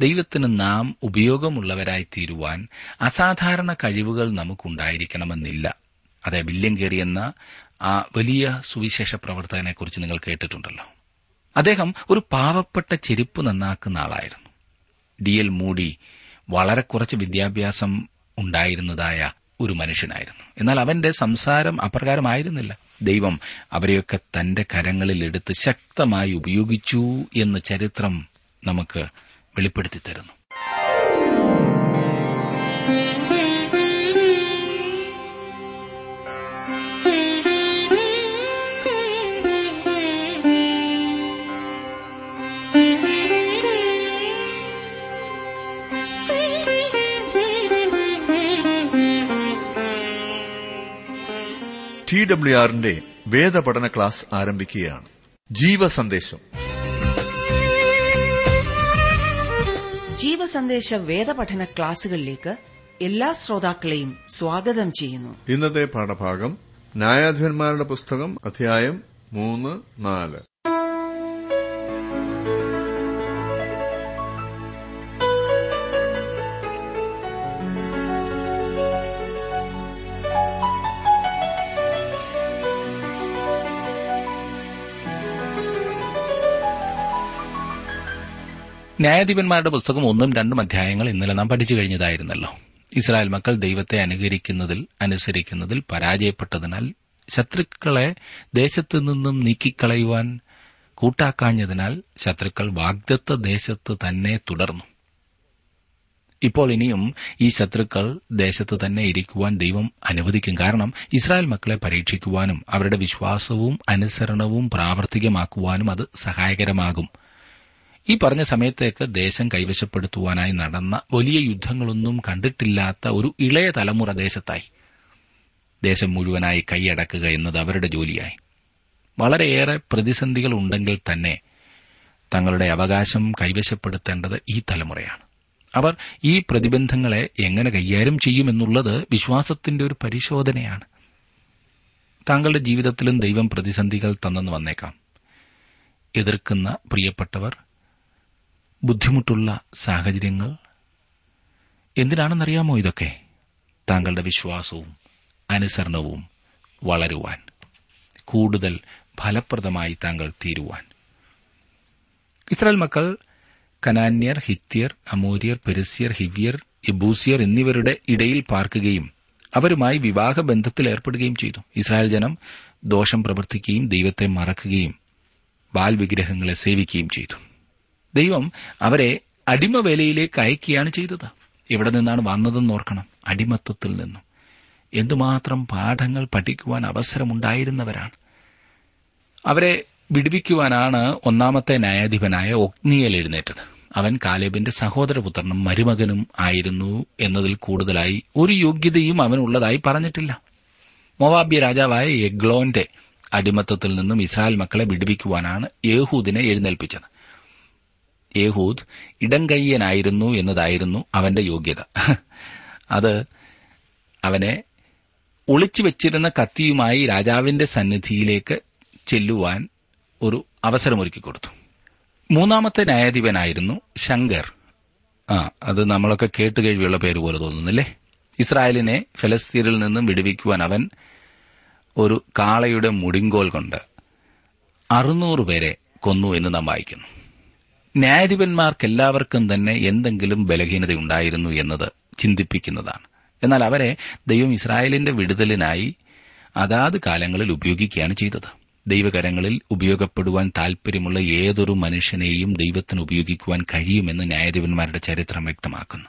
ദൈവത്തിന് നാം ഉപയോഗമുള്ളവരായി തീരുവാൻ അസാധാരണ കഴിവുകൾ നമുക്കുണ്ടായിരിക്കണമെന്നില്ല. അതെ വില്യം എന്ന ആ വലിയ സുവിശേഷ പ്രവർത്തകനെക്കുറിച്ച് നിങ്ങൾ കേട്ടിട്ടുണ്ടല്ലോ. അദ്ദേഹം ഒരു പാവപ്പെട്ട ചെരുപ്പ് നന്നാക്കുന്ന ആളായിരുന്നു. ഡി എൽ മൂടി വളരെ കുറച്ച് വിദ്യാഭ്യാസം ഉണ്ടായിരുന്നതായ ഒരു മനുഷ്യനായിരുന്നു. എന്നാൽ അവന്റെ സംസാരം അപ്രകാരമായിരുന്നില്ല. ദൈവം അവരെയൊക്കെ തന്റെ കരങ്ങളിൽ എടുത്ത് ശക്തമായി ഉപയോഗിച്ചു എന്ന് ചരിത്രം നമുക്ക് വെളിപ്പെടുത്തി തരുന്നു. ടി ഡബ്ല്യു ആറിന്റെ വേദപഠന ക്ലാസ് ആരംഭിക്കുകയാണ്. ജീവസന്ദേശം. ജീവസന്ദേശ വേദപഠന ക്ലാസുകളിലേക്ക് എല്ലാ ശ്രോതാക്കളെയും സ്വാഗതം ചെയ്യുന്നു. ഇന്നത്തെ പാഠഭാഗം ന്യായാധിപന്മാരുടെ പുസ്തകം അധ്യായം മൂന്ന് നാല്. ന്യായാധിപന്മാരുടെ പുസ്തകം ഒന്നും രണ്ടും അധ്യായങ്ങൾ ഇന്നലെ നാം പഠിച്ചു കഴിഞ്ഞതായിരുന്നല്ലോ. ഇസ്രായേൽ മക്കൾ ദൈവത്തെ അനുകരിക്കുന്നതിൽ അനുസരിക്കുന്നതിൽ പരാജയപ്പെട്ടതിനാൽ ശത്രുക്കളെ ദേശത്തു നിന്നും നീക്കിക്കളയുവാൻ കൂട്ടാക്കാഞ്ഞതിനാൽ ശത്രുക്കൾ വാഗ്ദത്ത ദേശത്ത് തന്നെ തുടർന്നു. ഇപ്പോൾ ഇനിയും ഈ ശത്രുക്കൾ ദേശത്ത് തന്നെ ഇരിക്കുവാൻ ദൈവം അനുവദിക്കും. കാരണം ഇസ്രായേൽ മക്കളെ പരീക്ഷിക്കുവാനും അവരുടെ വിശ്വാസവും അനുസരണവും പ്രാവർത്തികമാക്കുവാനും അത് സഹായകരമാകും. ഈ പറഞ്ഞ സമയത്തേക്ക് ദേശം കൈവശപ്പെടുത്തുവാനായി നടന്ന വലിയ യുദ്ധങ്ങളൊന്നും കണ്ടിട്ടില്ലാത്ത ഒരു ഇളയ തലമുറ ദേശത്തായി. ദേശം മുഴുവനായി കൈയടക്കുക എന്നത് അവരുടെ ജോലിയായി. വളരെയേറെ പ്രതിസന്ധികൾ ഉണ്ടെങ്കിൽ തന്നെ തങ്ങളുടെ അവകാശം കൈവശപ്പെടുത്തേണ്ടത് ഈ തലമുറയാണ്. അവർ ഈ പ്രതിബന്ധങ്ങളെ എങ്ങനെ കൈകാര്യം ചെയ്യുമെന്നുള്ളത് വിശ്വാസത്തിന്റെ ഒരു പരിശോധനയാണ്. താങ്കളുടെ ജീവിതത്തിലും ദൈവം പ്രതിസന്ധികൾ തന്നെന്ന് വന്നേക്കാം. എതിർക്കുന്ന പ്രിയപ്പെട്ടവർ ബുദ്ധിമുട്ടുള്ള സാഹചര്യങ്ങൾ? എന്തിനാണെന്നറിയാമോ ഇതൊക്കെ? താങ്കളുടെ വിശ്വാസവും അനുസരണവും വളരുവാൻ. കൂടുതൽ ഫലപ്രദമായി താങ്കൾ തീരുവാൻ. ഇസ്രായേൽ മക്കൾ കനാന്യർ ഹിത്യർ അമൂര്യർ പെരിസ്യർ ഹിവ്യർ എബൂസിയർ എന്നിവരുടെ ഇടയിൽ പാർക്കുകയും അവരുമായി വിവാഹബന്ധത്തിൽ ഏർപ്പെടുകയും ചെയ്തു. ഇസ്രായേൽ ജനം ദോഷം പ്രവർത്തിക്കുകയും ദൈവത്തെ മറക്കുകയും ബാൽ വിഗ്രഹങ്ങളെ സേവിക്കുകയും ചെയ്തു. ദൈവം അവരെ അടിമവേലയിലേക്ക് അയക്കുകയാണ് ചെയ്തത്. എവിടെ നിന്നാണ് വന്നതെന്ന് ഓർക്കണം. അടിമത്തത്തിൽ നിന്നും. എന്തുമാത്രം പാഠങ്ങൾ പഠിക്കുവാൻ അവസരമുണ്ടായിരുന്നവരാണ്. അവരെ വിടുവിക്കുവാനാണ് ഒന്നാമത്തെ ന്യായാധിപനായ ഒഗ്നിയൽ എഴുന്നേറ്റത്. അവൻ കാലേബിന്റെ സഹോദരപുത്രനും മരുമകനും ആയിരുന്നു എന്നതിൽ കൂടുതലായി ഒരു യോഗ്യതയും അവനുള്ളതായി പറഞ്ഞിട്ടില്ല. മൊവാബ്യ രാജാവായ എഗ്ലോന്റെ അടിമത്തത്തിൽ നിന്നും ഇസ്രായേൽ മക്കളെ വിടുവിക്കുവാനാണ് യേഹൂദിനെ എഴുന്നേൽപ്പിച്ചത്. യേഹൂദ് ഇടംകയ്യനായിരുന്നു എന്നതായിരുന്നു അവന്റെ യോഗ്യത. അത് അവനെ ഒളിച്ചു വെച്ചിരുന്ന കത്തിയുമായി രാജാവിന്റെ സന്നിധിയിലേക്ക് ചെല്ലുവാൻ ഒരു അവസരമൊരുക്കി കൊടുത്തു. മൂന്നാമത്തെ ന്യായാധിപനായിരുന്നു ശങ്കർ. ആ അത് നമ്മളൊക്കെ കേട്ടുകഴിവുള്ള പേര് പോലെ തോന്നുന്നില്ലേ? ഇസ്രായേലിനെ ഫലസ്തീനിൽ നിന്നും വിടുവിക്കുവാൻ അവൻ ഒരു കാളയുടെ മുടിങ്കോൽ കൊണ്ട് അറുന്നൂറ് പേരെ കൊന്നു എന്ന് നാം വായിക്കുന്നു. ന്യായാധിപന്മാർക്കെല്ലാവർക്കും തന്നെ എന്തെങ്കിലും ബലഹീനതയുണ്ടായിരുന്നു എന്നത് ചിന്തിപ്പിക്കുന്നതാണ്. എന്നാൽ അവരെ ദൈവം ഇസ്രായേലിന്റെ വിടുതലിനായി അതാത് കാലങ്ങളിൽ ഉപയോഗിക്കുകയാണ് ചെയ്തത്. ദൈവകരങ്ങളിൽ ഉപയോഗപ്പെടുവാൻ താൽപര്യമുള്ള ഏതൊരു മനുഷ്യനെയും ദൈവത്തിന് ഉപയോഗിക്കുവാൻ കഴിയുമെന്ന് ന്യായാധിപന്മാരുടെ ചരിത്രം വ്യക്തമാക്കുന്നു.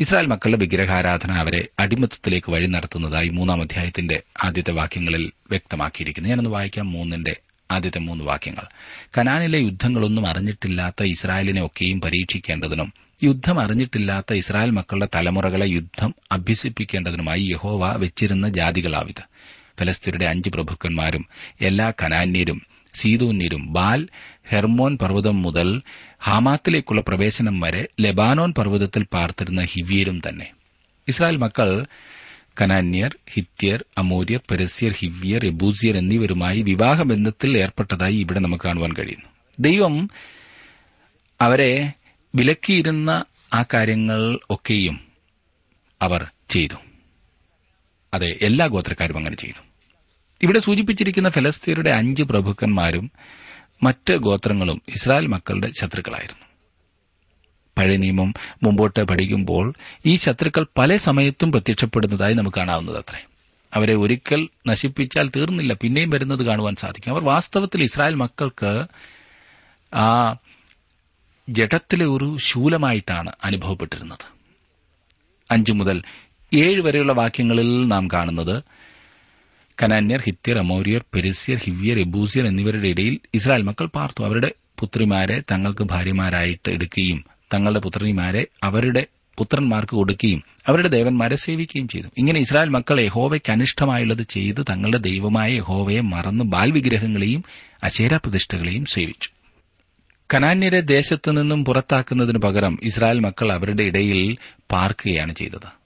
ഇസ്രായേൽ മക്കളുടെ വിഗ്രഹാരാധന അവരെ അടിമത്തത്തിലേക്ക് വഴി നടത്തുന്നതായി മൂന്നാം അധ്യായത്തിന്റെ ആദ്യത്തെ വാക്യങ്ങളിൽ വ്യക്തമാക്കിയിരിക്കുന്നു. ഞാനൊന്ന് വായിക്കാം മൂന്നിന്റെ ആദ്യത്തെ മൂന്ന് വാക്യങ്ങൾ. കനാനിലെ യുദ്ധങ്ങളൊന്നും അറിഞ്ഞിട്ടില്ലാത്ത ഇസ്രായേലിനെ ഒക്കെയും പരീക്ഷിക്കേണ്ടതിനും യുദ്ധം അറിഞ്ഞിട്ടില്ലാത്ത ഇസ്രായേൽ മക്കളുടെ തലമുറകളെ യുദ്ധം അഭ്യസിപ്പിക്കേണ്ടതിനുമായി യഹോവ വെച്ചിരുന്ന ജാതികളാവിത്. ഫലസ്തീനയുടെ അഞ്ച് പ്രഭുക്കന്മാരും എല്ലാ കനാന്യരും സീതോന്യരും ബാൽ ഹെർമോൻ പർവതം മുതൽ ഹാമാത്തിലേക്കുള്ള പ്രവേശനം വരെ ലെബാനോൻ പർവതത്തിൽ പാർത്തിരുന്ന ഹിവ്യരും തന്നെ. ഇസ്രായേൽ മക്കൾ കനാന്യർ ഹിത്യർ അമൂര്യർ പെരസ്യർ ഹിവ്യർ എബൂസിയർ എന്നിവരുമായി വിവാഹബന്ധത്തിൽ ഏർപ്പെട്ടതായി ഇവിടെ നമുക്ക് കാണുവാൻ കഴിയുന്നു. ദൈവം അവരെ വിലക്കിയിരുന്ന ആ കാര്യങ്ങൾ ഒക്കെയും അവർ ചെയ്തു. അതെ എല്ലാ ഗോത്രക്കാരും അങ്ങനെ ചെയ്തു. ഇവിടെ സൂചിപ്പിച്ചിരിക്കുന്ന ഫലസ്തീനയുടെ അഞ്ച് പ്രഭുക്കന്മാരും മറ്റ് ഗോത്രങ്ങളും ഇസ്രായേൽ മക്കളുടെ ശത്രുക്കളായിരുന്നു. പഴയ നിയമം മുമ്പോട്ട് പഠിക്കുമ്പോൾ ഈ ശത്രുക്കൾ പല സമയത്തും പ്രത്യക്ഷപ്പെടുന്നതായി നമുക്ക് കാണാവുന്നത് അത്രേ. അവരെ ഒരിക്കൽ നശിപ്പിച്ചാൽ തീർന്നില്ല പിന്നെയും വരുന്നത് കാണുവാൻ സാധിക്കും. അവർ വാസ്തവത്തിൽ ഇസ്രായേൽ മക്കൾക്ക് ആ ജഡത്തിലെ ഒരു ശൂലമായിട്ടാണ് അനുഭവപ്പെട്ടിരുന്നത്. അഞ്ചു മുതൽ ഏഴ് വരെയുള്ള വാക്യങ്ങളിൽ നാം കാണുന്നത് കനാന്യർ ഹിത്യർ അമോരിയർ പെരിസ്യർ ഹിവ്യർ എബൂസിയർ എന്നിവരുടെ ഇടയിൽ ഇസ്രായേൽ മക്കൾ പാർത്തു. അവരുടെ പുത്രിമാരെ തങ്ങൾക്ക് ഭാര്യമാരായിട്ട് എടുക്കുകയും തങ്ങളുടെ പുത്രിമാരെ അവരുടെ പുത്രന്മാർക്ക് കൊടുക്കുകയും അവരുടെ ദേവന്മാരെ സേവിക്കുകയും ചെയ്തു. ഇങ്ങനെ ഇസ്രായേൽ മക്കൾ യഹോവയ്ക്ക് അനിഷ്ടമായുള്ളത് ചെയ്ത് തങ്ങളുടെ ദൈവമായ യഹോവയെ മറന്ന് ബാൽവിഗ്രഹങ്ങളെയും വിഗ്രഹങ്ങളെയും പ്രതിഷ്ഠകളെയും സേവിച്ചു. കനാന്യരെ ദേശത്തു നിന്നും പുറത്താക്കുന്നതിനു പകരം ഇസ്രായേൽ മക്കൾ അവരുടെ ഇടയിൽ പാർക്കുകയാണ് ചെയ്തത്.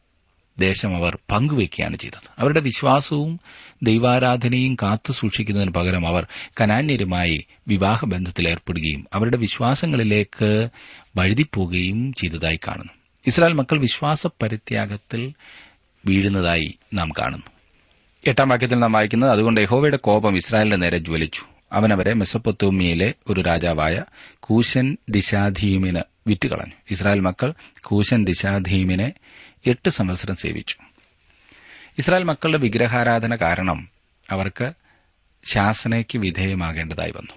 ദേശം അവർ പങ്കുവയ്ക്കുകയാണ് ചെയ്തത്. അവരുടെ വിശ്വാസവും ദൈവാരാധനയും കാത്തു സൂക്ഷിക്കുന്നതിന് പകരം അവർ കനാന്യരുമായി വിവാഹബന്ധത്തിൽ ഏർപ്പെടുകയും അവരുടെ വിശ്വാസങ്ങളിലേക്ക് വഴുതിപ്പോവുകയും ചെയ്തതായി കാണുന്നു. ഇസ്രായേൽ മക്കൾ വിശ്വാസ പരിത്യാഗത്തിൽ വീഴുന്നതായി നാം കാണുന്നു. എട്ടാം വാക്യത്തിൽ നാം വായിക്കുന്നത് അതുകൊണ്ട് യഹോവയുടെ കോപം ഇസ്രായേലിന്റെ നേരെ ജ്വലിച്ചു. അവനവരെ മെസ്സപ്പൊത്തോമിയയിലെ ഒരു രാജാവായ കൂശൻ ഡിശാധീമിന് വിറ്റുകളഞ്ഞു. ഇസ്രായേൽ മക്കൾ കൂശൻ ഡിശാധീമിനെ എട്ട് സംവത്സരം സേവിച്ചു. ഇസ്രായേൽ മക്കളുടെ വിഗ്രഹാരാധന കാരണം അവർക്ക് ശാസനയ്ക്ക് വിധേയമാകേണ്ടതായി വന്നു.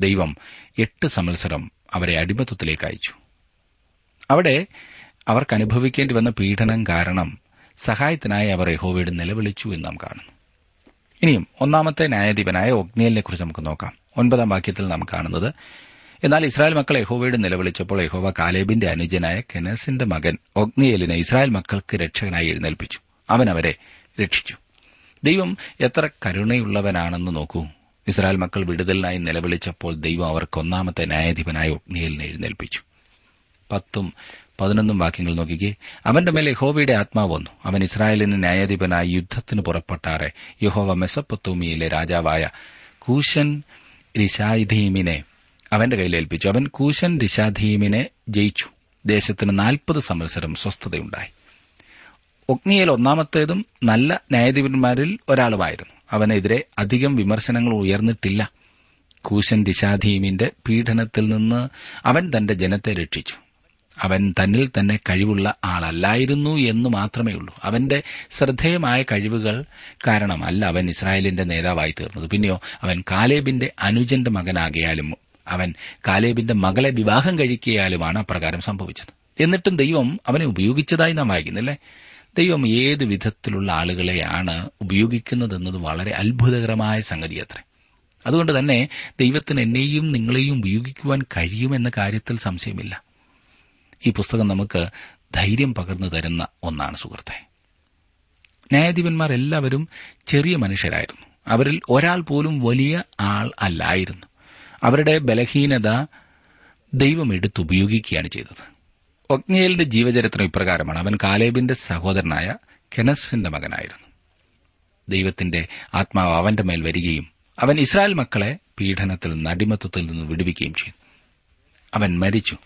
ദൈവം എട്ട് സംവത്സരം അവരെ അടിമത്വത്തിലേക്ക് അയച്ചു. അവിടെ അവർക്ക് അനുഭവിക്കേണ്ടി വന്ന പീഡനം കാരണം സഹായത്തിനായി അവർ യഹോവയുടെ നിലവിളിച്ചു എന്ന് നാം കാണുന്നു. ഇനിയും ഒന്നാമത്തെ ന്യായാധിപനായ ഒഗ്നിയലിനെ കുറിച്ച് നമുക്ക് നോക്കാം. ഒൻപതാം വാക്യത്തിൽ നാം കാണുന്നത് എന്നാൽ ഇസ്രായേൽ മക്കൾ യഹോവയുടെ നിലവിളിച്ചപ്പോൾ യഹോവ കാലേബിന്റെ അനുജനായ കെനസിന്റെ മകൻ ഒഗ്നിയലിനെ ഇസ്രായേൽ മക്കൾക്ക് രക്ഷകനായി എഴുന്നേൽപ്പിച്ചു. അവൻ അവരെ രക്ഷിച്ചു. ദൈവം എത്ര കരുണയുള്ളവനാണെന്ന് നോക്കൂ. ഇസ്രായേൽ മക്കൾ വിടുതലിനായി നിലവിളിച്ചപ്പോൾ ദൈവം അവർക്ക് ഒന്നാമത്തെ ന്യായാധിപനായ ഒഗ്നിയലിനെ എഴുന്നേൽപ്പിച്ചു. പത്തും പതിനൊന്നും വാക്യങ്ങൾ നോക്കിക്കേ. അവന്റെ മേലെ യഹോവയുടെ ആത്മാവ് വന്നു. അവൻ ഇസ്രായേലിന് ന്യായാധിപനായി യുദ്ധത്തിന് പുറപ്പെട്ടാറെ. യഹോവ മെസപ്പൊത്തോമിയിലെ രാജാവായ കൂശൻ രിശാധീമിനെ അവന്റെ കയ്യിലേൽപ്പിച്ചു അവൻ കൂശൻ ദിശാധീമിനെ ജയിച്ചു. ദേശത്തിന് നാൽപ്പത് സംവത്സരം സ്വസ്ഥതയുണ്ടായി. ഒഗ്നിയേൽ ഒന്നാമത്തേതും നല്ല ന്യായാധിപന്മാരിൽ ഒരാളുമായിരുന്നു. അവനെതിരെ അധികം വിമർശനങ്ങൾ ഉയർന്നിട്ടില്ല. കൂശൻ ദിശാധീമിന്റെ പീഡനത്തിൽ നിന്ന് അവൻ തന്റെ ജനത്തെ രക്ഷിച്ചു. അവൻ തന്നിൽ തന്നെ കഴിവുള്ള ആളല്ലായിരുന്നു എന്ന് മാത്രമേ ഉള്ളൂ. അവന്റെ ശ്രദ്ധേയമായ കഴിവുകൾ കാരണമല്ല അവൻ ഇസ്രായേലിന്റെ നേതാവായി തീർന്നത്. പിന്നെയോ അവൻ കാലേബിന്റെ അനുജന്റെ മകനാകിയാലും അവൻ കാലേബിന്റെ മകളെ വിവാഹം കഴിക്കിയാലുമാണ് അപ്രകാരം സംഭവിച്ചത്. എന്നിട്ടും ദൈവം അവനെ ഉപയോഗിച്ചതായി നാം വായിക്കുന്നില്ലേ? ദൈവം ഏത് വിധത്തിലുള്ള ആളുകളെയാണ് ഉപയോഗിക്കുന്നതെന്നത് വളരെ അത്ഭുതകരമായ സംഗതിയത്രേ അതുകൊണ്ട് തന്നെ ദൈവത്തിന് എന്നെയും നിങ്ങളെയും ഉപയോഗിക്കുവാൻ കഴിയുമെന്ന കാര്യത്തിൽ സംശയമില്ല. ഈ പുസ്തകം നമുക്ക് ധൈര്യം പകർന്നു തരുന്ന ഒന്നാണ് സുഹൃത്തെ. ന്യായാധിപന്മാർ എല്ലാവരും ചെറിയ മനുഷ്യരായിരുന്നു. അവരിൽ ഒരാൾ പോലും വലിയ ആൾ അല്ലായിരുന്നു. അവരുടെ ബലഹീനത ദൈവം എടുത്തുപയോഗിക്കുകയാണ് ചെയ്തത്. ഒഗ്നിയേലിന്റെ ജീവചരിത്രം ഇപ്രകാരമാണ്. അവൻ കാലേബിന്റെ സഹോദരനായ കെനസിന്റെ മകനായിരുന്നു. ദൈവത്തിന്റെ ആത്മാവ് അവന്റെ മേൽ വരികയും അവൻ ഇസ്രായേൽ മക്കളെ പീഡനത്തിൽ നിന്ന് അടിമത്വത്തിൽ നിന്ന് വിടുവിക്കുകയും ചെയ്തു. അവൻ മരിച്ചു.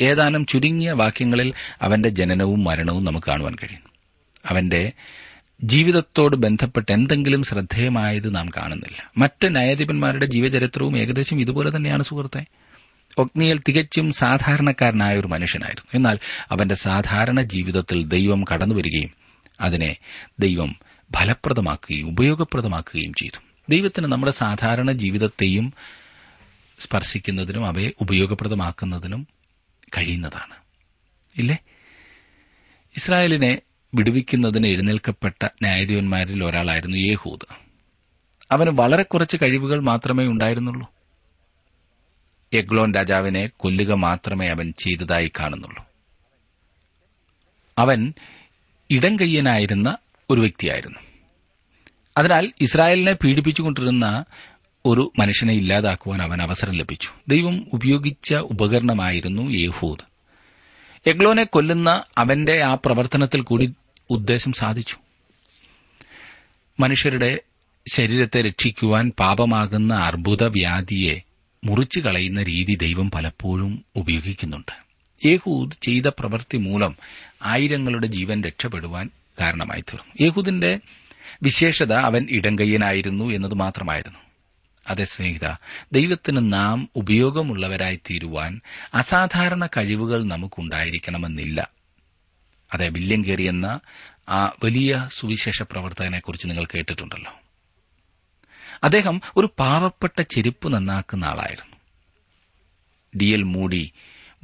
ഏതാനും ചുരുങ്ങിയ വാക്യങ്ങളിൽ അവന്റെ ജനനവും മരണവും നമുക്ക് കാണുവാൻ കഴിയും. അവന്റെ ജീവിതത്തോട് ബന്ധപ്പെട്ട് എന്തെങ്കിലും ശ്രദ്ധേയമായത് നാം കാണുന്നില്ല. മറ്റ് ന്യായാധിപന്മാരുടെ ജീവചരിത്രവും ഏകദേശം ഇതുപോലെ തന്നെയാണ് സുഹൃത്തെ. ഒഗ്നിയിൽ തികച്ചും സാധാരണക്കാരനായ ഒരു മനുഷ്യനായിരുന്നു. എന്നാൽ അവന്റെ സാധാരണ ജീവിതത്തിൽ ദൈവം കടന്നുവരികയും അതിനെ ദൈവം ഫലപ്രദമാക്കുകയും ഉപയോഗപ്രദമാക്കുകയും ചെയ്തു. ദൈവത്തിന് നമ്മുടെ സാധാരണ ജീവിതത്തെയും സ്പർശിക്കുന്നതിനും അവയെ ഉപയോഗപ്രദമാക്കുന്നതിനും കഴിയുന്നതാണ്. ഇല്ലേ? ഇസ്രായേലിനെ വിടുവിക്കുന്നതിന് എഴുന്നേൽക്കപ്പെട്ട ന്യായാധിപന്മാരിൽ ഒരാളായിരുന്നു യേഹൂദ്. അവന് വളരെ കുറച്ച് കഴിവുകൾ മാത്രമേ ഉണ്ടായിരുന്നുള്ളൂ. എഗ്ലോൻ രാജാവിനെ കൊല്ലുക മാത്രമേ അവൻ ചെയ്തതായി കാണുന്നുള്ളൂ. അവൻ ഇടംകയ്യനായിരുന്ന ഒരു വ്യക്തിയായിരുന്നു. അതിനാൽ ഇസ്രായേലിനെ പീഡിപ്പിച്ചുകൊണ്ടിരുന്ന ഒരു മനുഷ്യനെ ഇല്ലാതാക്കുവാൻ അവൻ അവസരം ലഭിച്ചു. ദൈവം ഉപയോഗിച്ച ഉപകരണമായിരുന്നു യേഹൂദ്. എഗ്ലോനെ കൊല്ലുന്ന അവന്റെ ആ പ്രവർത്തനത്തിൽ കൂടി ഉദ്ദേശം സാധിച്ചു. മനുഷ്യരുടെ ശരീരത്തെ രക്ഷിക്കുവാൻ പാപമാകുന്ന അർബുദ വ്യാധിയെ മുറിച്ചു കളയുന്ന രീതി ദൈവം പലപ്പോഴും ഉപയോഗിക്കുന്നുണ്ട്. യേഹൂദ് ചെയ്ത പ്രവൃത്തി മൂലം ആയിരങ്ങളുടെ ജീവൻ രക്ഷപ്പെടുവാൻ കാരണമായി തീർന്നു. യേഹൂദിന്റെ വിശേഷത അവൻ ഇടങ്കയ്യനായിരുന്നു എന്നത് മാത്രമായിരുന്നു. അതേ സ്നേഹിത ദൈവത്തിന് നാം ഉപയോഗമുള്ളവരായി തീരുവാൻ അസാധാരണ കഴിവുകൾ നമുക്കുണ്ടായിരിക്കണമെന്നില്ല. അതെ വില്യം കയറി എന്ന ആ വലിയ സുവിശേഷ പ്രവർത്തകനെക്കുറിച്ച് നിങ്ങൾ കേട്ടിട്ടുണ്ടല്ലോ. അദ്ദേഹം ഒരു പാവപ്പെട്ട ചെരുപ്പ് നന്നാക്കുന്ന ആളായിരുന്നു. ഡി എൽ മൂടി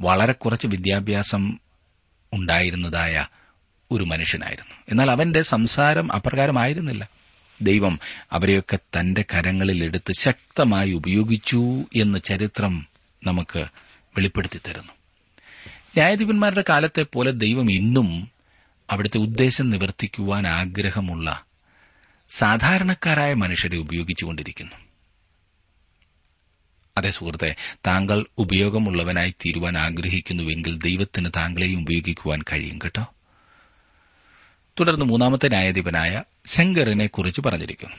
വളരെ കുറച്ച് വിദ്യാഭ്യാസം ഉണ്ടായിരുന്നതായ ഒരു മനുഷ്യനായിരുന്നു. എന്നാൽ അവന്റെ സംസാരം അപ്രകാരമായിരുന്നില്ല. ദൈവം അവരെയൊക്കെ തന്റെ കരങ്ങളിൽ എടുത്ത് ശക്തമായി ഉപയോഗിച്ചു എന്ന് ചരിത്രം നമുക്ക് വെളിപ്പെടുത്തി തരുന്നു. ന്യായാധിപന്മാരുടെ കാലത്തെ പോലെ ദൈവം ഇന്നും അവിടുത്തെ ഉദ്ദേശം നിവർത്തിക്കുവാൻ ആഗ്രഹമുള്ള സാധാരണക്കാരായ മനുഷ്യരെ ഉപയോഗിച്ചുകൊണ്ടിരിക്കുന്നു. അതേ സുഹൃത്തെ താങ്കൾ ഉപയോഗമുള്ളവനായി തീരുവാൻ ആഗ്രഹിക്കുന്നുവെങ്കിൽ ദൈവത്തിന് താങ്കളെയും ഉപയോഗിക്കുവാൻ കഴിയും കേട്ടോ. തുടർന്ന് മൂന്നാമത്തെ ന്യായാധിപനായ ശങ്കറിനെ കുറിച്ച് പറഞ്ഞിരിക്കുന്നു.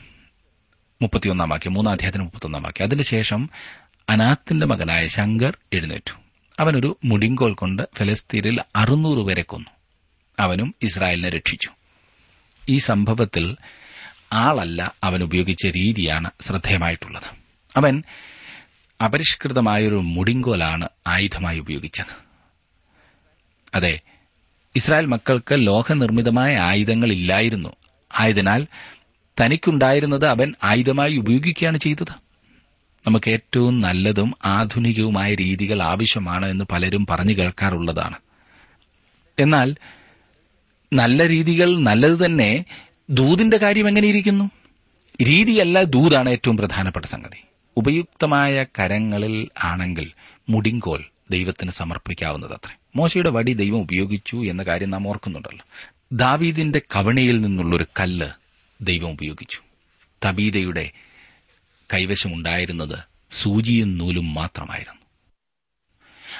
മുപ്പത്തിയൊന്നാം വാക്യം മൂന്നാം അധ്യായത്തിന് മുപ്പത്തൊന്നാം വാക്യം. അതിനുശേഷം അനാത്തിന്റെ മകനായ ശങ്കർ എഴുന്നേറ്റു. അവനൊരു മുടിങ്കോൽ കൊണ്ട് ഫലസ്തീനിൽ അറുന്നൂറ് പേരെ കൊന്നു. അവനും ഇസ്രായേലിനെ രക്ഷിച്ചു. ഈ സംഭവത്തിൽ ആളല്ല അവൻ ഉപയോഗിച്ച രീതിയാണ് ശ്രദ്ധേയമായിട്ടുള്ളത്. അവൻ അപരിഷ്കൃതമായൊരു മുടിങ്കോലാണ് ആയുധമായി ഉപയോഗിച്ചത്. അതെ ഇസ്രായേൽ മക്കൾക്ക് ലോഹനിർമ്മിതമായ ആയുധങ്ങൾ ഇല്ലായിരുന്നു ആയതിനാൽ തനിക്കുണ്ടായിരുന്നത് അവൻ ആയുധമായി ഉപയോഗിക്കുകയാണ് ചെയ്തത്. നമുക്ക് ഏറ്റവും നല്ലതും ആധുനികവുമായ രീതികൾ ആവശ്യമാണ് എന്ന് പലരും പറഞ്ഞു കേൾക്കാറുള്ളതാണ്. എന്നാൽ നല്ല രീതികൾ നല്ലത് തന്നെ ദൂതിന്റെ കാര്യം എങ്ങനെയിരിക്കുന്നു? രീതിയല്ല ദൂതാണ് ഏറ്റവും പ്രധാനപ്പെട്ട സംഗതി. ഉപയുക്തമായ കരങ്ങളിൽ ആണെങ്കിൽ മുടിങ്കോൽ ദൈവത്തിന് സമർപ്പിക്കാവുന്നതത്രേ മോശയുടെ വടി ദൈവം ഉപയോഗിച്ചു എന്ന കാര്യം നാം ഓർക്കുന്നുണ്ടല്ലോ. ദാവീദിന്റെ കവണിയിൽ നിന്നുള്ളൊരു കല്ല് ദൈവം ഉപയോഗിച്ചു. തബീതയുടെ കൈവശമുണ്ടായിരുന്നത് സൂചിയും നൂലും മാത്രമായിരുന്നു.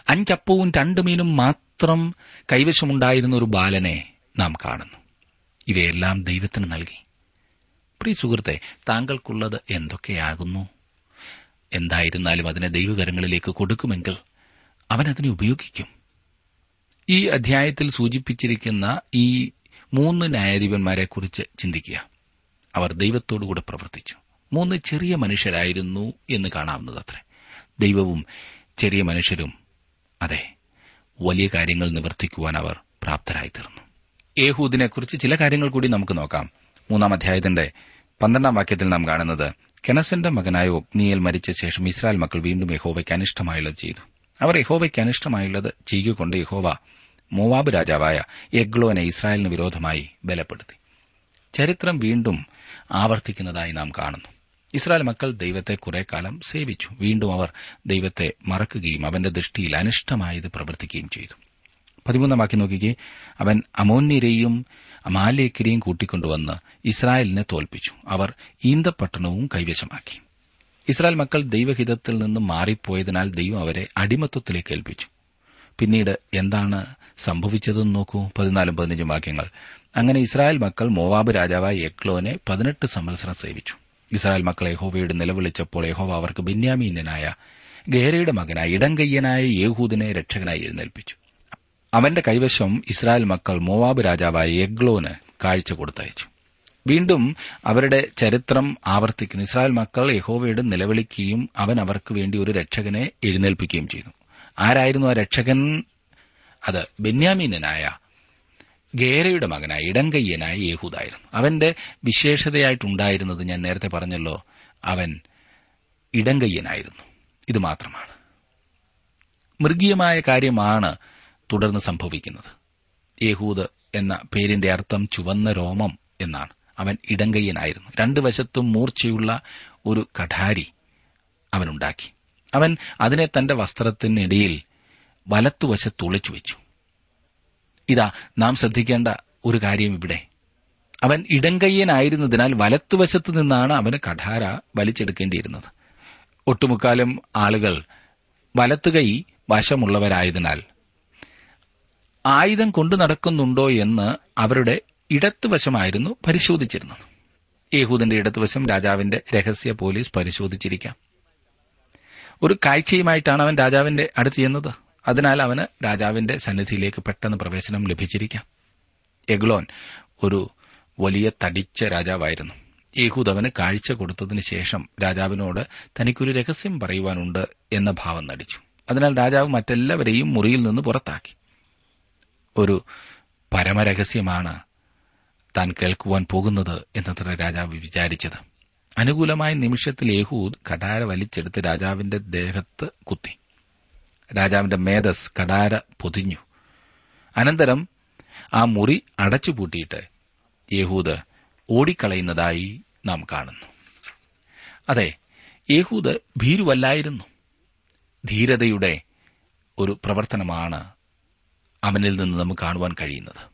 അഞ്ചപ്പവും രണ്ടു മീനും മാത്രം കൈവശമുണ്ടായിരുന്ന ഒരു ബാലനെ നാം കാണുന്നു. ഇവയെല്ലാം ദൈവത്തിന് നൽകി. പ്രിയ സുഹൃത്തെ താങ്കൾക്കുള്ളത് എന്തൊക്കെയാകുന്നു? എന്തായിരുന്നാലും അതിനെ ദൈവകരങ്ങളിലേക്ക് കൊടുക്കുമെങ്കിൽ അവൻ അതിനെ ഉപയോഗിക്കും. ഈ അധ്യായത്തിൽ സൂചിപ്പിച്ചിരിക്കുന്ന ഈ മൂന്ന് ന്യായാധിപന്മാരെക്കുറിച്ച് ചിന്തിക്കുക. അവർ ദൈവത്തോടുകൂടെ പ്രവർത്തിച്ചു. മൂന്ന് ചെറിയ മനുഷ്യരായിരുന്നു എന്ന് കാണാവുന്നതത്രേ. ദൈവവും ചെറിയ മനുഷ്യരും അതെ വലിയ കാര്യങ്ങൾ നിവർത്തിക്കുവാൻ അവർ പ്രാപ്തരായി തീർന്നു ഏഹൂദിനെക്കുറിച്ച് ചില കാര്യങ്ങൾ കൂടി നമുക്ക് നോക്കാം. മൂന്നാം അധ്യായത്തിന്റെ പന്ത്രണ്ടാം വാക്യത്തിൽ നാം കാണുന്നത് കെനസന്റെ മകനായ ഒഗ്നിയേൽ മരിച്ച ശേഷം ഇസ്രായേൽ മക്കൾ വീണ്ടും യഹോവയ്ക്ക് അനിഷ്ടമായുള്ളത് ചെയ്തു. അവർ യഹോവയ്ക്ക് അനിഷ്ടമായുള്ളത് ചെയ്യുകൊണ്ട് യഹോവ മോവാബ് രാജാവായ എഗ്ലോനെ ഇസ്രായേലിന് വിരോധമായി ബലപ്പെടുത്തി. ചരിത്രം വീണ്ടും ആവർത്തിക്കുന്നതായി നാം കാണുന്നു. ഇസ്രായേൽ മക്കൾ ദൈവത്തെ കുറെ കാലം സേവിച്ചു. വീണ്ടും അവർ ദൈവത്തെ മറക്കുകയും അവന്റെ ദൃഷ്ടിയിൽ അനിഷ്ടമായത് പ്രവർത്തിക്കുകയും ചെയ്തു. പതിമൂന്നാമാക്കി നോക്കിക്കേ. അവൻ അമോന്യരെയും അമാലേക്കരെയും കൂട്ടിക്കൊണ്ടുവന്ന് ഇസ്രായേലിനെ തോൽപ്പിച്ചു. അവർ ഈന്തപട്ടണവും കൈവശമാക്കി. ഇസ്രായേൽ മക്കൾ ദൈവഹിതത്തിൽ നിന്നും മാറിപ്പോയതിനാൽ ദൈവം അവരെ അടിമത്വത്തിലേക്ക് ഏൽപ്പിച്ചു. പിന്നീട് എന്താണ് സംഭവിച്ചതെന്ന് നോക്കൂ. പതിനാലും പതിനഞ്ചും വാക്യങ്ങൾ. അങ്ങനെ ഇസ്രായേൽ മക്കൾ മോവാബ് രാജാവായ എക്ലോനെ പതിനെട്ട് സംവത്സരം സേവിച്ചു. ഇസ്രായേൽ മക്കൾ യഹോവയോട് നിലവിളിച്ചപ്പോൾ യഹോവ അവർക്ക് ബെന്യാമീന്യനായ ഗേരയുടെ മകനായ ഇടങ്കയ്യനായ യേഹൂദിനെ രക്ഷകനായി എഴുന്നേൽപ്പിച്ചു. അവന്റെ കൈവശം ഇസ്രായേൽ മക്കൾ മോവാബ് രാജാവായ എഗ്ലോന് കാഴ്ച കൊടുത്തയച്ചു. വീണ്ടും അവരുടെ ചരിത്രം ആവർത്തിക്കുന്നു. ഇസ്രായേൽ മക്കൾ യഹോവയുടെ നിലവിളിക്കുകയും അവൻ അവർക്ക് വേണ്ടി ഒരു രക്ഷകനെ എഴുന്നേൽപ്പിക്കുകയും ചെയ്തു ആരായിരുന്നു ആ രക്ഷകൻ? അത് ബെന്യാമീനനായ ഗേരയുടെ മകനായ ഇടങ്കയ്യനായ യേഹൂദായിരുന്നു. അവന്റെ വിശേഷതയായിട്ടുണ്ടായിരുന്നത് ഞാൻ നേരത്തെ പറഞ്ഞല്ലോ അവൻ ഇടങ്കയ്യനായിരുന്നു. ഇത് മാത്രമാണ്. മൃഗീയമായ കാര്യമാണ് തുടർന്ന് സംഭവിക്കുന്നത്. യേഹൂദ് എന്ന പേരിന്റെ അർത്ഥം ചുവന്ന രോമം എന്നാണ്. അവൻ ഇടങ്കയ്യനായിരുന്നു. രണ്ട് വശത്തും മൂർച്ചയുള്ള ഒരു കഠാരി അവനുണ്ടാക്കി. അവൻ അതിനെ തന്റെ വസ്ത്രത്തിനിടയിൽ വലത്തുവശത്ത് ഒളിച്ചു വെച്ചു ഇതാ നാം ശ്രദ്ധിക്കേണ്ട ഒരു കാര്യം ഇവിടെ. അവൻ ഇടങ്കയ്യനായിരുന്നതിനാൽ വലത്തുവശത്ത് നിന്നാണ് അവന് കഠാര വലിച്ചെടുക്കേണ്ടിയിരുന്നത്. ഒട്ടുമുക്കാലും ആളുകൾ വലത്തുകൈ വശമുള്ളവരായതിനാൽ ആയുധം കൊണ്ടു നടക്കുന്നുണ്ടോ എന്ന് അവരുടെ ഇടത്തുവശമായിരുന്നു പരിശോധിച്ചിരുന്നത്. യേഹൂദിന്റെ ഇടത്തുവശം രാജാവിന്റെ രഹസ്യ പോലീസ് പരിശോധിച്ചിരിക്കാം. ഒരു കാഴ്ചയുമായിട്ടാണ് അവൻ രാജാവിന്റെ അടുത്ത് ചെയ്യുന്നത് അതിനാൽ അവന് രാജാവിന്റെ സന്നിധിയിലേക്ക് പെട്ടെന്ന് പ്രവേശനം ലഭിച്ചിരിക്കാം. എഗ്ലോൻ ഒരു വലിയ തടിച്ച രാജാവായിരുന്നു. യേഹൂദ് അവന് കാഴ്ച കൊടുത്തതിന് ശേഷം രാജാവിനോട് തനിക്കൊരു രഹസ്യം പറയുവാനുണ്ട് എന്ന ഭാവം നടിച്ചു. അതിനാൽ രാജാവ് മറ്റെല്ലാവരെയും മുറിയിൽ നിന്ന് പുറത്താക്കി. ഒരു പരമരഹസ്യമാണ് താൻ കേൾക്കുവാൻ പോകുന്നത് എന്നത്ര രാജാവ് വിചാരിച്ചത്. അനുകൂലമായ നിമിഷത്തിൽ യേഹൂദ് കടാര വലിച്ചെടുത്ത് രാജാവിന്റെ ദേഹത്ത് കുത്തി. രാജാവിന്റെ മേധസ് കടാര പൊതിഞ്ഞു. അനന്തരം ആ മുറി അടച്ചുപൂട്ടിയിട്ട് യഹൂദ് ഓടിക്കളയുന്നതായി നാം കാണുന്നു. അതെ യഹൂദ് ഭീരുവല്ലായിരുന്നു. ധീരതയുടെ ഒരു പ്രവർത്തനമാണ് അവനിൽ നിന്ന് നമുക്ക് കാണുവാൻ കഴിയുന്നത്.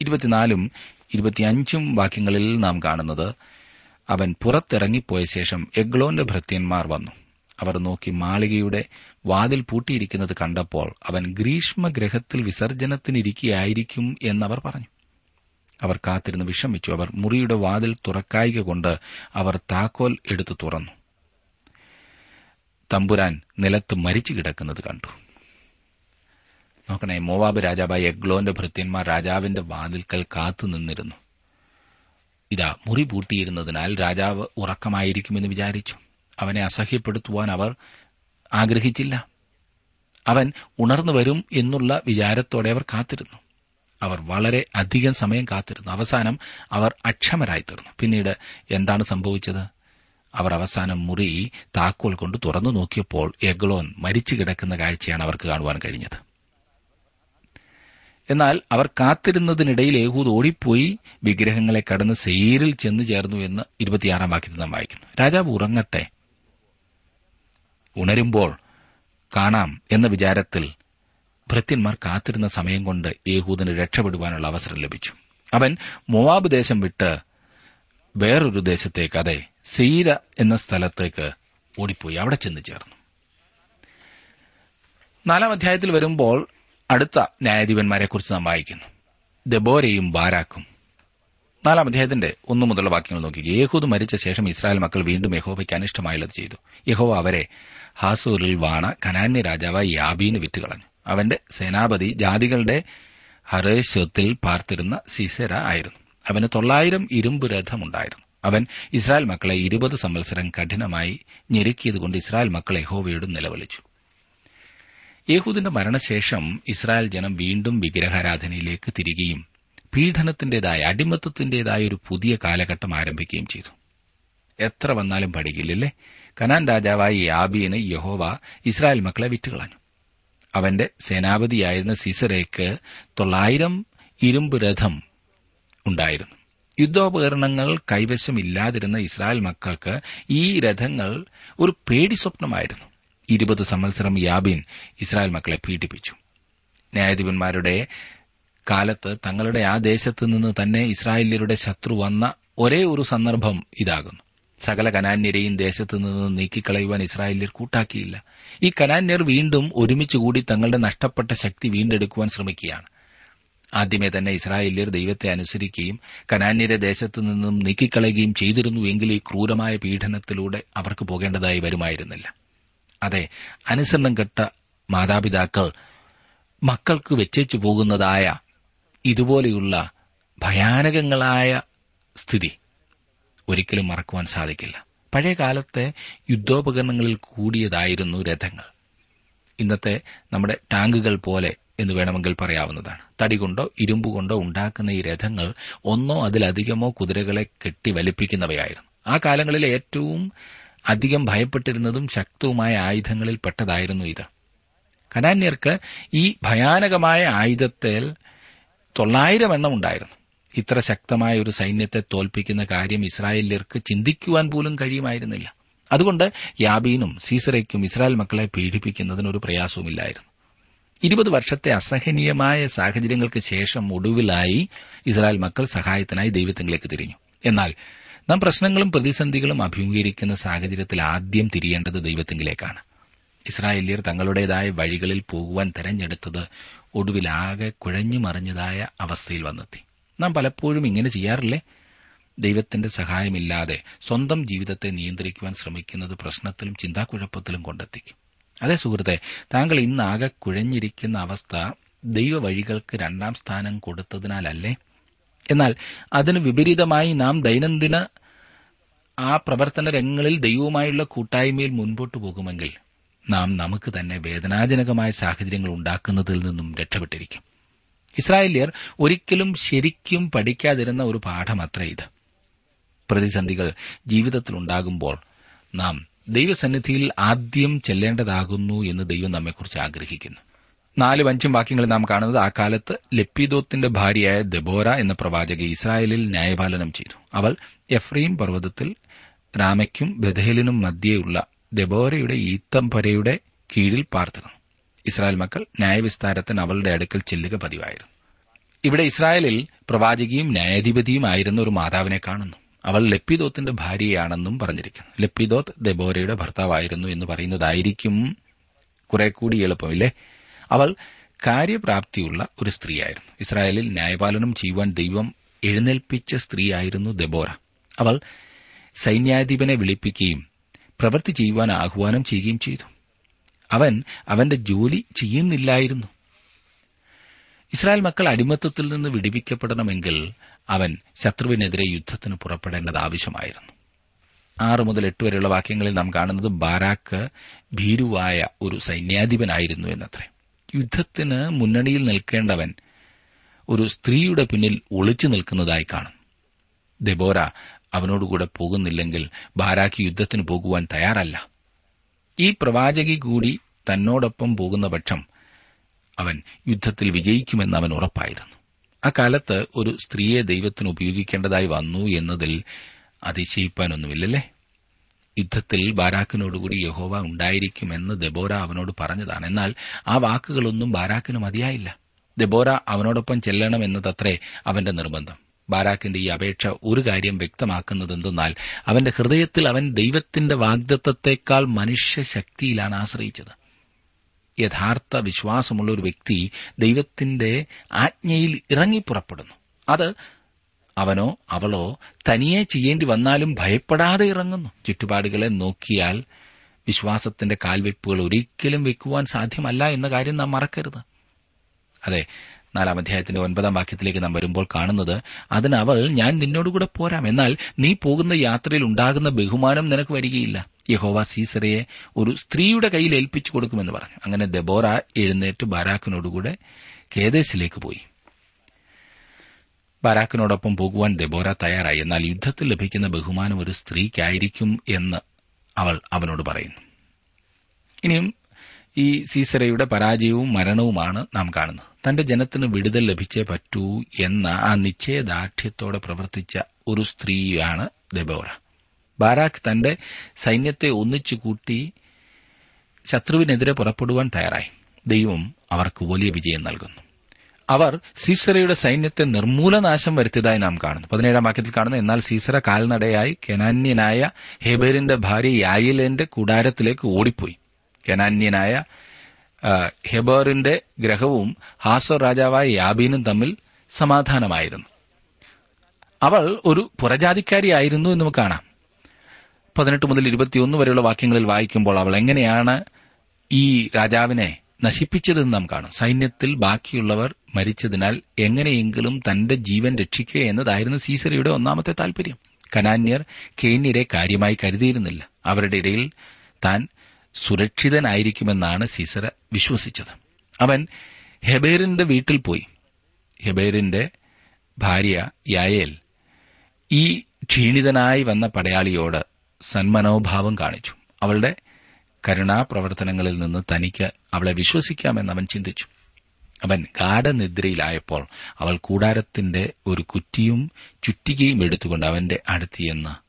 ഇരുപത്തിനാലും ഇരുപത്തിയഞ്ചും വാക്യങ്ങളിൽ നാം കാണുന്നത് അവൻ പുറത്തിറങ്ങിപ്പോയ ശേഷം എഗ്ലോന്റെ ഭൃത്യന്മാർ വന്നു. അവർ നോക്കി മാളികയുടെ വാതിൽ പൂട്ടിയിരിക്കുന്നത് കണ്ടപ്പോൾ അവൻ ഗ്രീഷ്മഗ്രഹത്തിൽ വിസർജനത്തിനിരിക്കുകയായിരിക്കും എന്നവർ പറഞ്ഞു. അവർ കാത്തിരുന്ന് വിഷമിച്ചു. അവർ മുറിയുടെ വാതിൽ തുറക്കായിക കൊണ്ട് അവർ താക്കോൽ എടുത്തു തുറന്നു. തമ്പുരാൻ നിലത്ത് മരിച്ചു കിടക്കുന്നത് കണ്ടു. നോക്കണേ മോവാബ് രാജാവായ എഗ്ലോന്റെ ഭൃത്യന്മാർ രാജാവിന്റെ വാതിൽക്കൽ കാത്തു നിന്നിരുന്നു. ഇതാ മുറി പൂട്ടിയിരുന്നതിനാൽ രാജാവ് ഉറക്കമായിരിക്കുമെന്ന് വിചാരിച്ചു. അവനെ അസഹ്യപ്പെടുത്തുവാൻ അവർ ആഗ്രഹിച്ചില്ല. അവൻ ഉണർന്നു വരും എന്നുള്ള വിചാരത്തോടെ അവർ കാത്തിരുന്നു. അവർ വളരെ അധികം സമയം കാത്തിരുന്നു. അവസാനം അവർ അക്ഷമരായി തീർന്നു പിന്നീട് എന്താണ് സംഭവിച്ചത്? അവർ അവസാനം മുറി താക്കോൽ കൊണ്ട് തുറന്നു നോക്കിയപ്പോൾ എഗ്ലോൻ മരിച്ചു കിടക്കുന്ന കാഴ്ചയാണ് അവർക്ക് കാണുവാൻ കഴിഞ്ഞത്. എന്നാൽ അവർ കാത്തിരുന്നതിനിടയിൽ യേഹൂദ് ഓടിപ്പോയി വിഗ്രഹങ്ങളെ കടന്ന് സെയിരിൽ ചെന്നു ചേർന്നു എന്ന് ഇരുപത്തിയാറാം വാക്യത്തിൽ നാം വായിക്കുന്നു. രാജാവ് ഉറങ്ങട്ടെ. ഉണരുമ്പോൾ കാണാം എന്ന വിചാരത്തിൽ ഭൃത്യന്മാർ കാത്തിരുന്ന സമയം കൊണ്ട് യേഹൂദിന് രക്ഷപ്പെടുവാനുള്ള അവസരം ലഭിച്ചു. അവൻ മൊവാബ് ദേശം വിട്ട് വേറൊരു ദേശത്തേക്ക് അതെ സീര എന്ന സ്ഥലത്തേക്ക് ഓടിപ്പോയി. അവിടെ ചെന്ന് ചേർന്നു. നാലാം അധ്യായത്തിൽ വരുമ്പോൾ അടുത്ത ന്യായാധിപന്മാരെക്കുറിച്ച് നാം വായിക്കുന്നു. ദബോരയും ബാരാക്കും. നാലാം അധ്യായത്തിന്റെ ഒന്നു മുതലുള്ള വാക്യങ്ങൾ നോക്കി. യേഹൂദ് മരിച്ച ശേഷം ഇസ്രായേൽ മക്കൾ വീണ്ടും യഹോവയ്ക്ക് അനിഷ്ടമായുള്ളത് ചെയ്തു. യഹോവ അവരെ ഹാസൂറിൽ വാണ കനാന്യ രാജാവായി യാബീന് വിറ്റുകളഞ്ഞു. അവന്റെ സേനാപതി ജാതികളുടെ ഹറേശ്വത്തിൽ പാർത്തിരുന്ന സിസെര ആയിരുന്നു. അവന് തൊള്ളായിരം ഇരുമ്പ് രഥമുണ്ടായിരുന്നു. അവൻ ഇസ്രായേൽ മക്കളെ ഇരുപത് സംവത്സരം കഠിനമായി ഞെരുക്കിയതുകൊണ്ട് ഇസ്രായേൽ മക്കളെ യഹോവയോട് നിലവിളിച്ചു. യേഹൂദിന്റെ മരണശേഷം ഇസ്രായേൽ ജനം വീണ്ടും വിഗ്രഹാരാധനയിലേക്ക് തിരികെയും പീഡനത്തിന്റേതായ അടിമത്തത്തിന്റേതായ ഒരു പുതിയ കാലഘട്ടം ആരംഭിക്കുകയും ചെയ്തു. എത്ര വന്നാലും പഠിക്കില്ലല്ലേ? കനാൻ രാജാവായ യാബീന് യഹോവ ഇസ്രായേൽ മക്കളെ വിറ്റുകളഞ്ഞു. അവന്റെ സേനാപതിയായിരുന്ന സിസറേക്ക് തൊള്ളായിരം ഇരുമ്പ് രഥം ഉണ്ടായിരുന്നു. യുദ്ധോപകരണങ്ങൾ കൈവശമില്ലാതിരുന്ന ഇസ്രായേൽ മക്കൾക്ക് ഈ രഥങ്ങൾ ഒരു പേടി സ്വപ്നമായിരുന്നു. ഇരുപത് സംവത്സരം യാബിൻ ഇസ്രായേൽ മക്കളെ പീഡിപ്പിച്ചു. ന്യായാധിപന്മാരുടെ കാലത്ത് തങ്ങളുടെ ആ ദേശത്ത് നിന്ന് തന്നെ ഇസ്രായേലിയരുടെ ശത്രു വന്ന ഒരേ ഒരു സന്ദർഭം ഇതാകുന്നു. സകല കനാന്യരെയും ദേശത്തു നിന്ന് നീക്കിക്കളയുവാൻ ഇസ്രായേല്യർ കൂട്ടാക്കിയില്ല. ഈ കനാന്യർ വീണ്ടും ഒരുമിച്ചുകൂടി തങ്ങളുടെ നഷ്ടപ്പെട്ട ശക്തി വീണ്ടെടുക്കുവാൻ ശ്രമിക്കുകയാണ്. ആദ്യമേ തന്നെ ഇസ്രായേല്യർ ദൈവത്തെ അനുസരിക്കുകയും കനാന്യരെ ദേശത്തു നിന്നും നീക്കിക്കളയുകയും ചെയ്തിരുന്നുവെങ്കിൽ ഈ ക്രൂരമായ പീഡനത്തിലൂടെ അവർക്ക് പോകേണ്ടതായി വരുമായിരുന്നില്ല. അതെ അനുസരണം കെട്ട മാതാപിതാക്കൾ മക്കൾക്ക് വെച്ചേച്ചു പോകുന്നതായ ഇതുപോലെയുള്ള ഭയാനകങ്ങളായ സ്ഥിതി. ഒരിക്കലും മറക്കുവാൻ സാധിക്കില്ല. പഴയ കാലത്തെ യുദ്ധോപകരണങ്ങളിൽ കൂടിയതായിരുന്നു രഥങ്ങൾ. ഇന്നത്തെ നമ്മുടെ ടാങ്കുകൾ പോലെ എന്ന് വേണമെങ്കിൽ പറയാവുന്നതാണ്. തടി കൊണ്ടോ ഇരുമ്പ് കൊണ്ടോ ഉണ്ടാക്കുന്ന ഈ രഥങ്ങൾ ഒന്നോ അതിലധികമോ കുതിരകളെ കെട്ടി വലിപ്പിക്കുന്നവയായിരുന്നു. ആ കാലങ്ങളിൽ ഏറ്റവും അധികം ഭയപ്പെട്ടിരുന്നതും ശക്തവുമായ ആയുധങ്ങളിൽ പെട്ടതായിരുന്നു ഇത്. കനാന്യർക്ക് ഈ ഭയാനകമായ ആയുധത്തിൽ തൊള്ളായിരം എണ്ണം ഉണ്ടായിരുന്നു. ഇത്ര ശക്തമായ ഒരു സൈന്യത്തെ തോൽപ്പിക്കുന്ന കാര്യം ഇസ്രായേല്യർക്ക് ചിന്തിക്കുവാൻ പോലും കഴിയുമായിരുന്നില്ല. അതുകൊണ്ട് യാബീനും സീസറയ്ക്കും ഇസ്രായേൽ മക്കളെ പീഡിപ്പിക്കുന്നതിന് ഒരു പ്രയാസവുമില്ലായിരുന്നു. ഇരുപത് വർഷത്തെ അസഹനീയമായ സാഹചര്യങ്ങൾക്ക് ശേഷം ഒടുവിലായി ഇസ്രായേൽ മക്കൾ സഹായത്തിനായി ദൈവത്തിലേക്ക് തിരിഞ്ഞു. എന്നാൽ നാം പ്രശ്നങ്ങളും പ്രതിസന്ധികളും അഭിമുഖീകരിക്കുന്ന സാഹചര്യത്തിൽ ആദ്യം തിരിയേണ്ടത് ദൈവത്തിങ്കിലേക്കാണ്. ഇസ്രായേലിയർ തങ്ങളുടേതായ വഴികളിൽ പോകുവാൻ തെരഞ്ഞെടുത്തത് ഒടുവിലാകെ കുഴഞ്ഞു മറിഞ്ഞതായ അവസ്ഥയിൽ വന്നെത്തി. നാം പലപ്പോഴും ഇങ്ങനെ ചെയ്യാറില്ലേ? ദൈവത്തിന്റെ സഹായമില്ലാതെ സ്വന്തം ജീവിതത്തെ നിയന്ത്രിക്കുവാൻ ശ്രമിക്കുന്നത് പ്രശ്നത്തിലും ചിന്താക്കുഴപ്പത്തിലും കൊണ്ടെത്തിക്കും. അതേ സുഹൃത്തെ താങ്കൾ ഇന്നാകെ കുഴഞ്ഞിരിക്കുന്ന അവസ്ഥ ദൈവവഴികൾക്ക് രണ്ടാം സ്ഥാനം കൊടുത്തതിനാലല്ലേ? എന്നാൽ അതിന് വിപരീതമായി നാം ദൈനംദിന ആ പ്രവർത്തന രംഗങ്ങളിൽ ദൈവവുമായുള്ള കൂട്ടായ്മയിൽ മുൻപോട്ട് പോകുമെങ്കിൽ നാം നമുക്ക് തന്നെ വേദനാജനകമായ സാഹചര്യങ്ങൾ ഉണ്ടാക്കുന്നതിൽ നിന്നും രക്ഷപ്പെട്ടിരിക്കും. ഇസ്രായേല്യർ ഒരിക്കലും ശരിക്കും പഠിക്കാതിരുന്ന ഒരു പാഠമത്ര ഇത്. പ്രതിസന്ധികൾ ജീവിതത്തിലുണ്ടാകുമ്പോൾ നാം ദൈവസന്നിധിയിൽ ആദ്യം ചെല്ലേണ്ടതാകുന്നു എന്ന് ദൈവം നമ്മെക്കുറിച്ച് ആഗ്രഹിക്കുന്നു. നാലും അഞ്ചും വാക്യങ്ങളിൽ നാം കാണുന്നത് ആ കാലത്ത് ലപ്പിദോത്തിന്റെ ഭാര്യയായ ദബോര എന്ന പ്രവാചക ഇസ്രായേലിൽ ന്യായപാലനം ചെയ്തു. അവൾ എഫ്രീം പർവതത്തിൽ രാമയ്ക്കും ബഥേലിനും മധ്യേയുള്ള ദബോരയുടെ ഈത്തംപരയുടെ കീഴിൽ പാർത്തിരുന്നു ഇസ്രായേൽ മക്കൾ ന്യായവിസ്താരത്തിന് അവളുടെ അടുക്കൽ ചെല്ലുക പതിവായിരുന്നു. ഇവിടെ ഇസ്രായേലിൽ പ്രവാചകിയും ന്യായാധിപതിയും ആയിരുന്ന ഒരു മാതാവിനെ കാണുന്നു. അവൾ ലപ്പിദോത്തിന്റെ ഭാര്യയാണെന്നും പറഞ്ഞിരിക്കുന്നു. ലപ്പിദോത്ത് ദബോരയുടെ ഭർത്താവായിരുന്നു എന്ന് പറയുന്നതായിരിക്കും കുറെ കൂടി എളുപ്പമില്ലേ അവൾ കാര്യപ്രാപ്തിയുള്ള ഒരു സ്ത്രീയായിരുന്നു. ഇസ്രായേലിൽ ന്യായപാലനം ചെയ്യുവാൻ ദൈവം എഴുന്നേൽപ്പിച്ച സ്ത്രീയായിരുന്നു ദബോറ. അവൾ സൈന്യാധിപനെ വിളിപ്പിക്കുകയും പ്രവൃത്തി ചെയ്യുവാൻ ആഹ്വാനം ചെയ്യുകയും ചെയ്തു. അവൻ അവന്റെ ജോലി ചെയ്യുന്നില്ലായിരുന്നു. ഇസ്രായേൽ മക്കൾ അടിമത്തത്തിൽ നിന്ന് വിടിവിക്കപ്പെടണമെങ്കിൽ അവൻ ശത്രുവിനെതിരെ യുദ്ധത്തിന് പുറപ്പെടേണ്ടത് ആവശ്യമായിരുന്നു. ആറ് മുതൽ എട്ട് വരെയുള്ള വാക്യങ്ങളിൽ നാം കാണുന്നത് ബാരാക്ക് ഭീരുവായ ഒരു സൈന്യാധിപനായിരുന്നു എന്നത്രേ. യുദ്ധത്തിന് മുന്നണിയിൽ നിൽക്കേണ്ടവൻ ഒരു സ്ത്രീയുടെ പിന്നിൽ ഒളിച്ചു നിൽക്കുന്നതായി കാണും. ദെബോര അവനോടുകൂടെ പോകുന്നില്ലെങ്കിൽ ബാരാക്ക് യുദ്ധത്തിന് പോകുവാൻ തയ്യാറല്ല. ഈ പ്രവാചകി കൂടി തന്നോടൊപ്പം പോകുന്ന പക്ഷം അവൻ യുദ്ധത്തിൽ വിജയിക്കുമെന്ന് അവൻ ഉറപ്പായിരുന്നു. അക്കാലത്ത് ഒരു സ്ത്രീയെ ദൈവത്തിന് ഉപയോഗിക്കേണ്ടതായി വന്നു എന്നതിൽ അതിശയിപ്പാനൊന്നുമില്ലല്ലേ? യുദ്ധത്തിൽ ബാരാക്കിനോടുകൂടി യഹോവ ഉണ്ടായിരിക്കുമെന്ന് ദബോര അവനോട് പറഞ്ഞതാണ്. എന്നാൽ ആ വാക്കുകളൊന്നും ബാരാക്കിന് മതിയായില്ല. ദബോര അവനോടൊപ്പം ചെല്ലണമെന്നതത്രേ അവന്റെ നിർബന്ധം. ബാരാക്കിന്റെ ഈ അപേക്ഷ ഒരു കാര്യം വ്യക്തമാക്കുന്നതെന്തെന്നാൽ അവന്റെ ഹൃദയത്തിൽ അവൻ ദൈവത്തിന്റെ വാഗ്ദത്വത്തെക്കാൾ മനുഷ്യശക്തിയിലാണ് ആശ്രയിച്ചത്. യഥാർത്ഥ വിശ്വാസമുള്ള ഒരു വ്യക്തി ദൈവത്തിന്റെ ആജ്ഞയിൽ ഇറങ്ങിപ്പുറപ്പെടുന്നു അത് അവനോ അവളോ തനിയെ ചെയ്യേണ്ടി വന്നാലും ഭയപ്പെടാതെ ഇറങ്ങുന്നു. ചുറ്റുപാടുകളെ നോക്കിയാൽ വിശ്വാസത്തിന്റെ കാൽവെപ്പുകൾ ഒരിക്കലും വെക്കുവാൻ സാധ്യമല്ല എന്ന കാര്യം നാം മറക്കരുത്. അതെ നാലാം അധ്യായത്തിന്റെ ഒൻപതാം വാക്യത്തിലേക്ക് നാം വരുമ്പോൾ കാണുന്നത് അതിനവൾ ഞാൻ നിന്നോടുകൂടെ പോരാം. എന്നാൽ നീ പോകുന്ന യാത്രയിൽ ഉണ്ടാകുന്ന ബഹുമാനം നിനക്ക് വരികയില്ല. യഹോവ സീസറയെ ഒരു സ്ത്രീയുടെ കയ്യിൽ ഏൽപ്പിച്ചു കൊടുക്കുമെന്ന് പറഞ്ഞു. അങ്ങനെ ദബോറ എഴുന്നേറ്റ് ബാരാക്കിനോടുകൂടെ കേദേശിലേക്ക് പോയി. ബാരാക്കിനോടൊപ്പം പോകുവാൻ ദബോറ തയ്യാറായി. എന്നാൽ യുദ്ധത്തിൽ ലഭിക്കുന്ന ബഹുമാനം ഒരു സ്ത്രീക്കായിരിക്കും എന്ന് അവൾ അവനോട് പറയുന്നു. ഇനിയും ഈ സീസറയുടെ പരാജയവും മരണവുമാണ് നാം കാണുന്നത്. തന്റെ ജനത്തിന് വിടുതൽ ലഭിച്ചേ പറ്റൂ എന്ന ആ നിശ്ചയദാർഢ്യത്തോടെ പ്രവർത്തിച്ച ഒരു സ്ത്രീയാണ് ദബോറ. ബാരാഖ് തന്റെ സൈന്യത്തെ ഒന്നിച്ചു കൂട്ടി ശത്രുവിനെതിരെ പുറപ്പെടുവാൻ തയ്യാറായി. ദൈവം അവർക്ക് വലിയ വിജയം നൽകുന്നു. അവർ സീസറയുടെ സൈന്യത്തെ നിർമൂലനാശം വരുത്തിയതായി നാം കാണുന്നു. പതിനേഴാം വാക്യത്തിൽ കാണുന്നു എന്നാൽ സീസറ കാൽനടയായി കെനാന്യനായ ഹെബേറിന്റെ ഭാര്യ യായിലേന്റെ കൂടാരത്തിലേക്ക് ഓടിപ്പോയി. കെനാന്യനായ ഹെബേറിന്റെ ഗ്രഹവും ഹാസർ രാജാവായ യാബീനും തമ്മിൽ സമാധാനമായിരുന്നു. അവൾ ഒരു പുറജാതിക്കാരിയായിരുന്നു എന്ന് നമുക്ക് കാണാം. പതിനെട്ട് മുതൽ ഇരുപത്തിയൊന്ന് വരെയുള്ള വാക്യങ്ങളിൽ വായിക്കുമ്പോൾ അവൾ എങ്ങനെയാണ് ഈ രാജാവിനെ നശിപ്പിച്ചതെന്ന് നാം കാണും. സൈന്യത്തിൽ ബാക്കിയുള്ളവർ മരിച്ചതിനാൽ എങ്ങനെയെങ്കിലും തന്റെ ജീവൻ രക്ഷിക്കുക എന്നതായിരുന്നു സീസറിയുടെ ഒന്നാമത്തെ താൽപര്യം. കനാന്യർ കേന്യരെ കാര്യമായി കരുതിയിരുന്നില്ല. അവരുടെ ഇടയിൽ താൻ സുരക്ഷിതനായിരിക്കുമെന്നാണ് സീസര വിശ്വസിച്ചത്. അവൻ ഹെബേറിന്റെ വീട്ടിൽ പോയി. ഹെബേറിന്റെ ഭാര്യ യായേൽ ഈ ക്ഷീണിതനായി വന്ന പടയാളിയോട് സന്മനോഭാവം കാണിച്ചു. അവളുടെ കരുണാപ്രവർത്തനങ്ങളിൽ നിന്ന് തനിക്ക് അവളെ വിശ്വസിക്കാമെന്ന് അവൻ ചിന്തിച്ചു. അവൻ ഗാഠനിദ്രയിലായപ്പോൾ അവൾ കൂടാരത്തിന്റെ ഒരു കുറ്റിയും ചുറ്റികയും എടുത്തുകൊണ്ട് അവന്റെ അടുത്തിയെന്ന്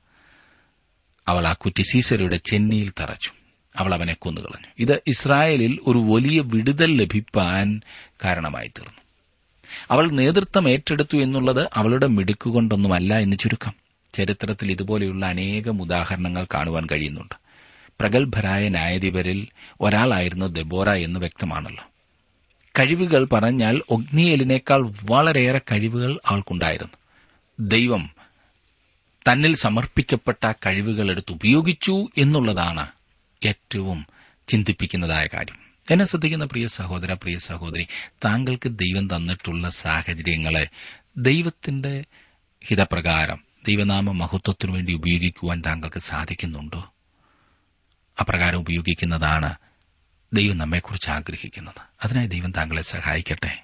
അവൾ ആ കുറ്റി സീസരയുടെ ചെന്നിയിൽ തറച്ചു. അവൾ അവനെ കൊന്നുകളഞ്ഞു. ഇത് ഇസ്രായേലിൽ ഒരു വലിയ വിടുതൽ ലഭിപ്പാൻ കാരണമായി തീർന്നു. അവൾ നേതൃത്വം ഏറ്റെടുത്തു എന്നുള്ളത് അവളുടെ മിടുക്കുകൊണ്ടൊന്നുമല്ല എന്ന് ചുരുക്കം. ചരിത്രത്തിൽ ഇതുപോലെയുള്ള അനേകം ഉദാഹരണങ്ങൾ കാണുവാൻ കഴിയുന്നുണ്ട്. പ്രഗത്ഭരായ ന്യായാധിപരിൽ ഒരാളായിരുന്നു ദബോറ എന്ന് വ്യക്തമാണല്ലോ. കഴിവുകൾ പറഞ്ഞാൽ ഒഗ്നിയലിനേക്കാൾ വളരെയേറെ കഴിവുകൾ അവൾക്കുണ്ടായിരുന്നു. ദൈവം തന്നിൽ സമർപ്പിക്കപ്പെട്ട കഴിവുകൾ എടുത്ത് ഉപയോഗിച്ചു എന്നുള്ളതാണ് ഏറ്റവും ചിന്തിപ്പിക്കുന്നതായ കാര്യം. എന്നെ ശ്രദ്ധിക്കുന്ന പ്രിയ സഹോദര പ്രിയ സഹോദരി താങ്കൾക്ക് ദൈവം തന്നിട്ടുള്ള സാഹചര്യങ്ങളെ ദൈവത്തിന്റെ ഹിതപ്രകാരം ദൈവനാമ മഹത്വത്തിനു വേണ്ടി ഉപയോഗിക്കുവാൻ താങ്കൾക്ക് സാധിക്കുന്നുണ്ടോ? അപ്രകാരം ഉപയോഗിക്കുന്നതാണ് ദൈവം നമ്മെക്കുറിച്ച് ആഗ്രഹിക്കുന്നത്. അതിനായി ദൈവം താങ്കളെ സഹായിക്കട്ടെ.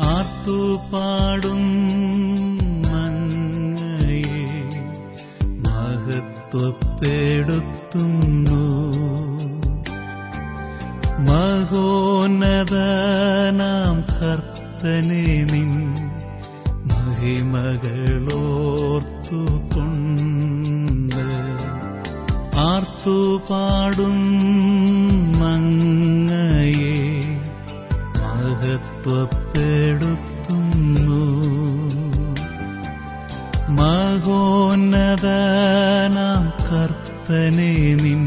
ആർത്തുപാടും മങ്ങയെ മഹത്വപ്പെടുത്തുന്നു. മഹോന്നതനാം കർത്തനെ നിൻ മഹിമകളോർത്തുകൊണ്ട്. ആർത്തുപാടും അങ്ങയെ മഹത്വപ്പെടുത്തുന്നു മഹോന്നതനാം കർത്തനെ നിൻ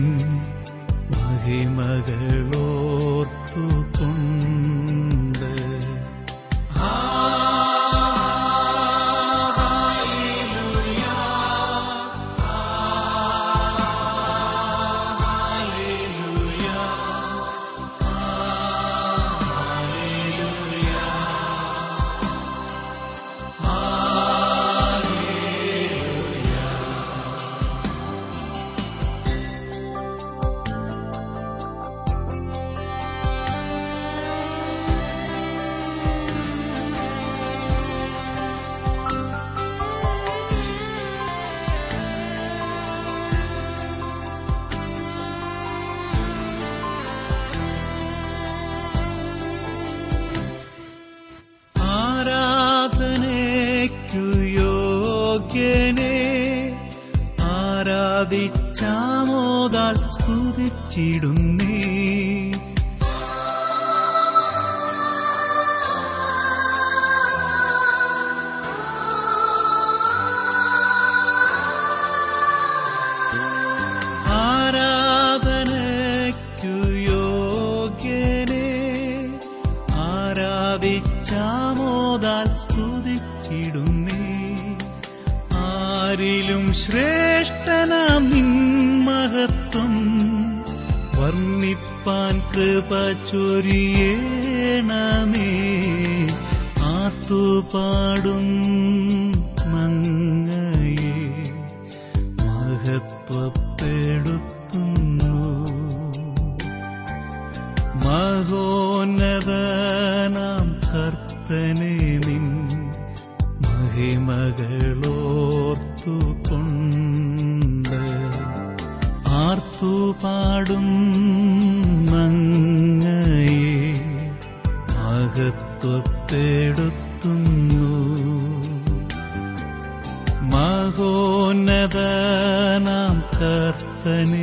ശ്രേഷ്ഠനാം നിൻ മഹത്വം വർണിപ്പാൻ കൃപ ചൊരിയേണമേ. ആത്തുപാടും മങ്ങയെ. മഹത്വപ്പെടുത്തുന്നു മഹത്വപ്പെടുത്തുന്നു മഹോന്നതനാം കർത്തനെ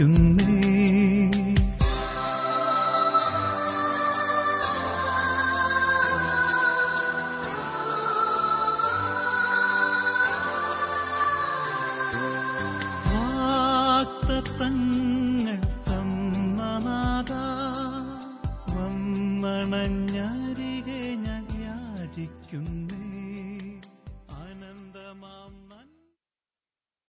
chừng